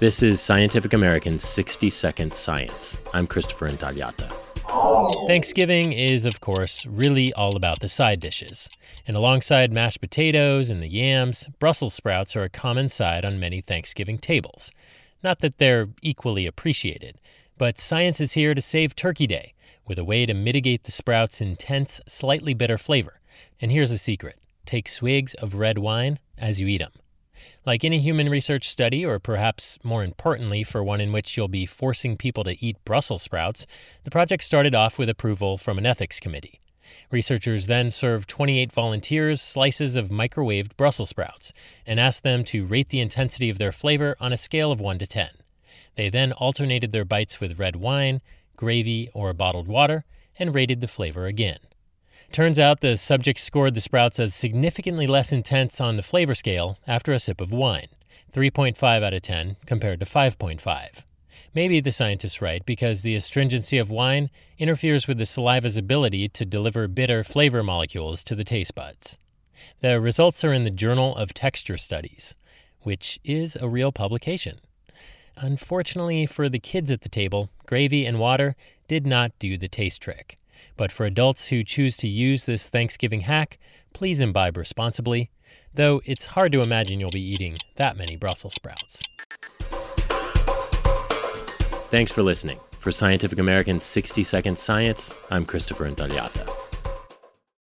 This is Scientific American's 60 Second Science. I'm Christopher Intagliata. Thanksgiving is, of course, really all about the side dishes. And alongside mashed potatoes and the yams, Brussels sprouts are a common side on many Thanksgiving tables. Not that they're equally appreciated, but science is here to save Turkey Day with a way to mitigate the sprouts' intense, slightly bitter flavor. And here's the secret take swigs of red wine as you eat them. Like any human research study, or perhaps more importantly, for one in which you'll be forcing people to eat Brussels sprouts, the project started off with approval from an ethics committee. Researchers then served 28 volunteers slices of microwaved Brussels sprouts and asked them to rate the intensity of their flavor on a scale of 1 to 10. They then alternated their bites with red wine, gravy, or bottled water and rated the flavor again. Turns out the subjects scored the sprouts as significantly less intense on the flavor scale after a sip of wine 3.5 out of 10 compared to 5.5. Maybe the scientists write because the astringency of wine interferes with the saliva's ability to deliver bitter flavor molecules to the taste buds. The results are in the Journal of Texture Studies, which is a real publication. Unfortunately for the kids at the table, gravy and water did not do the taste trick. But for adults who choose to use this Thanksgiving hack, please imbibe responsibly, though it's hard to imagine you'll be eating that many Brussels sprouts. Thanks for listening. For Scientific American's 60 Second Science, I'm Christopher Intagliata.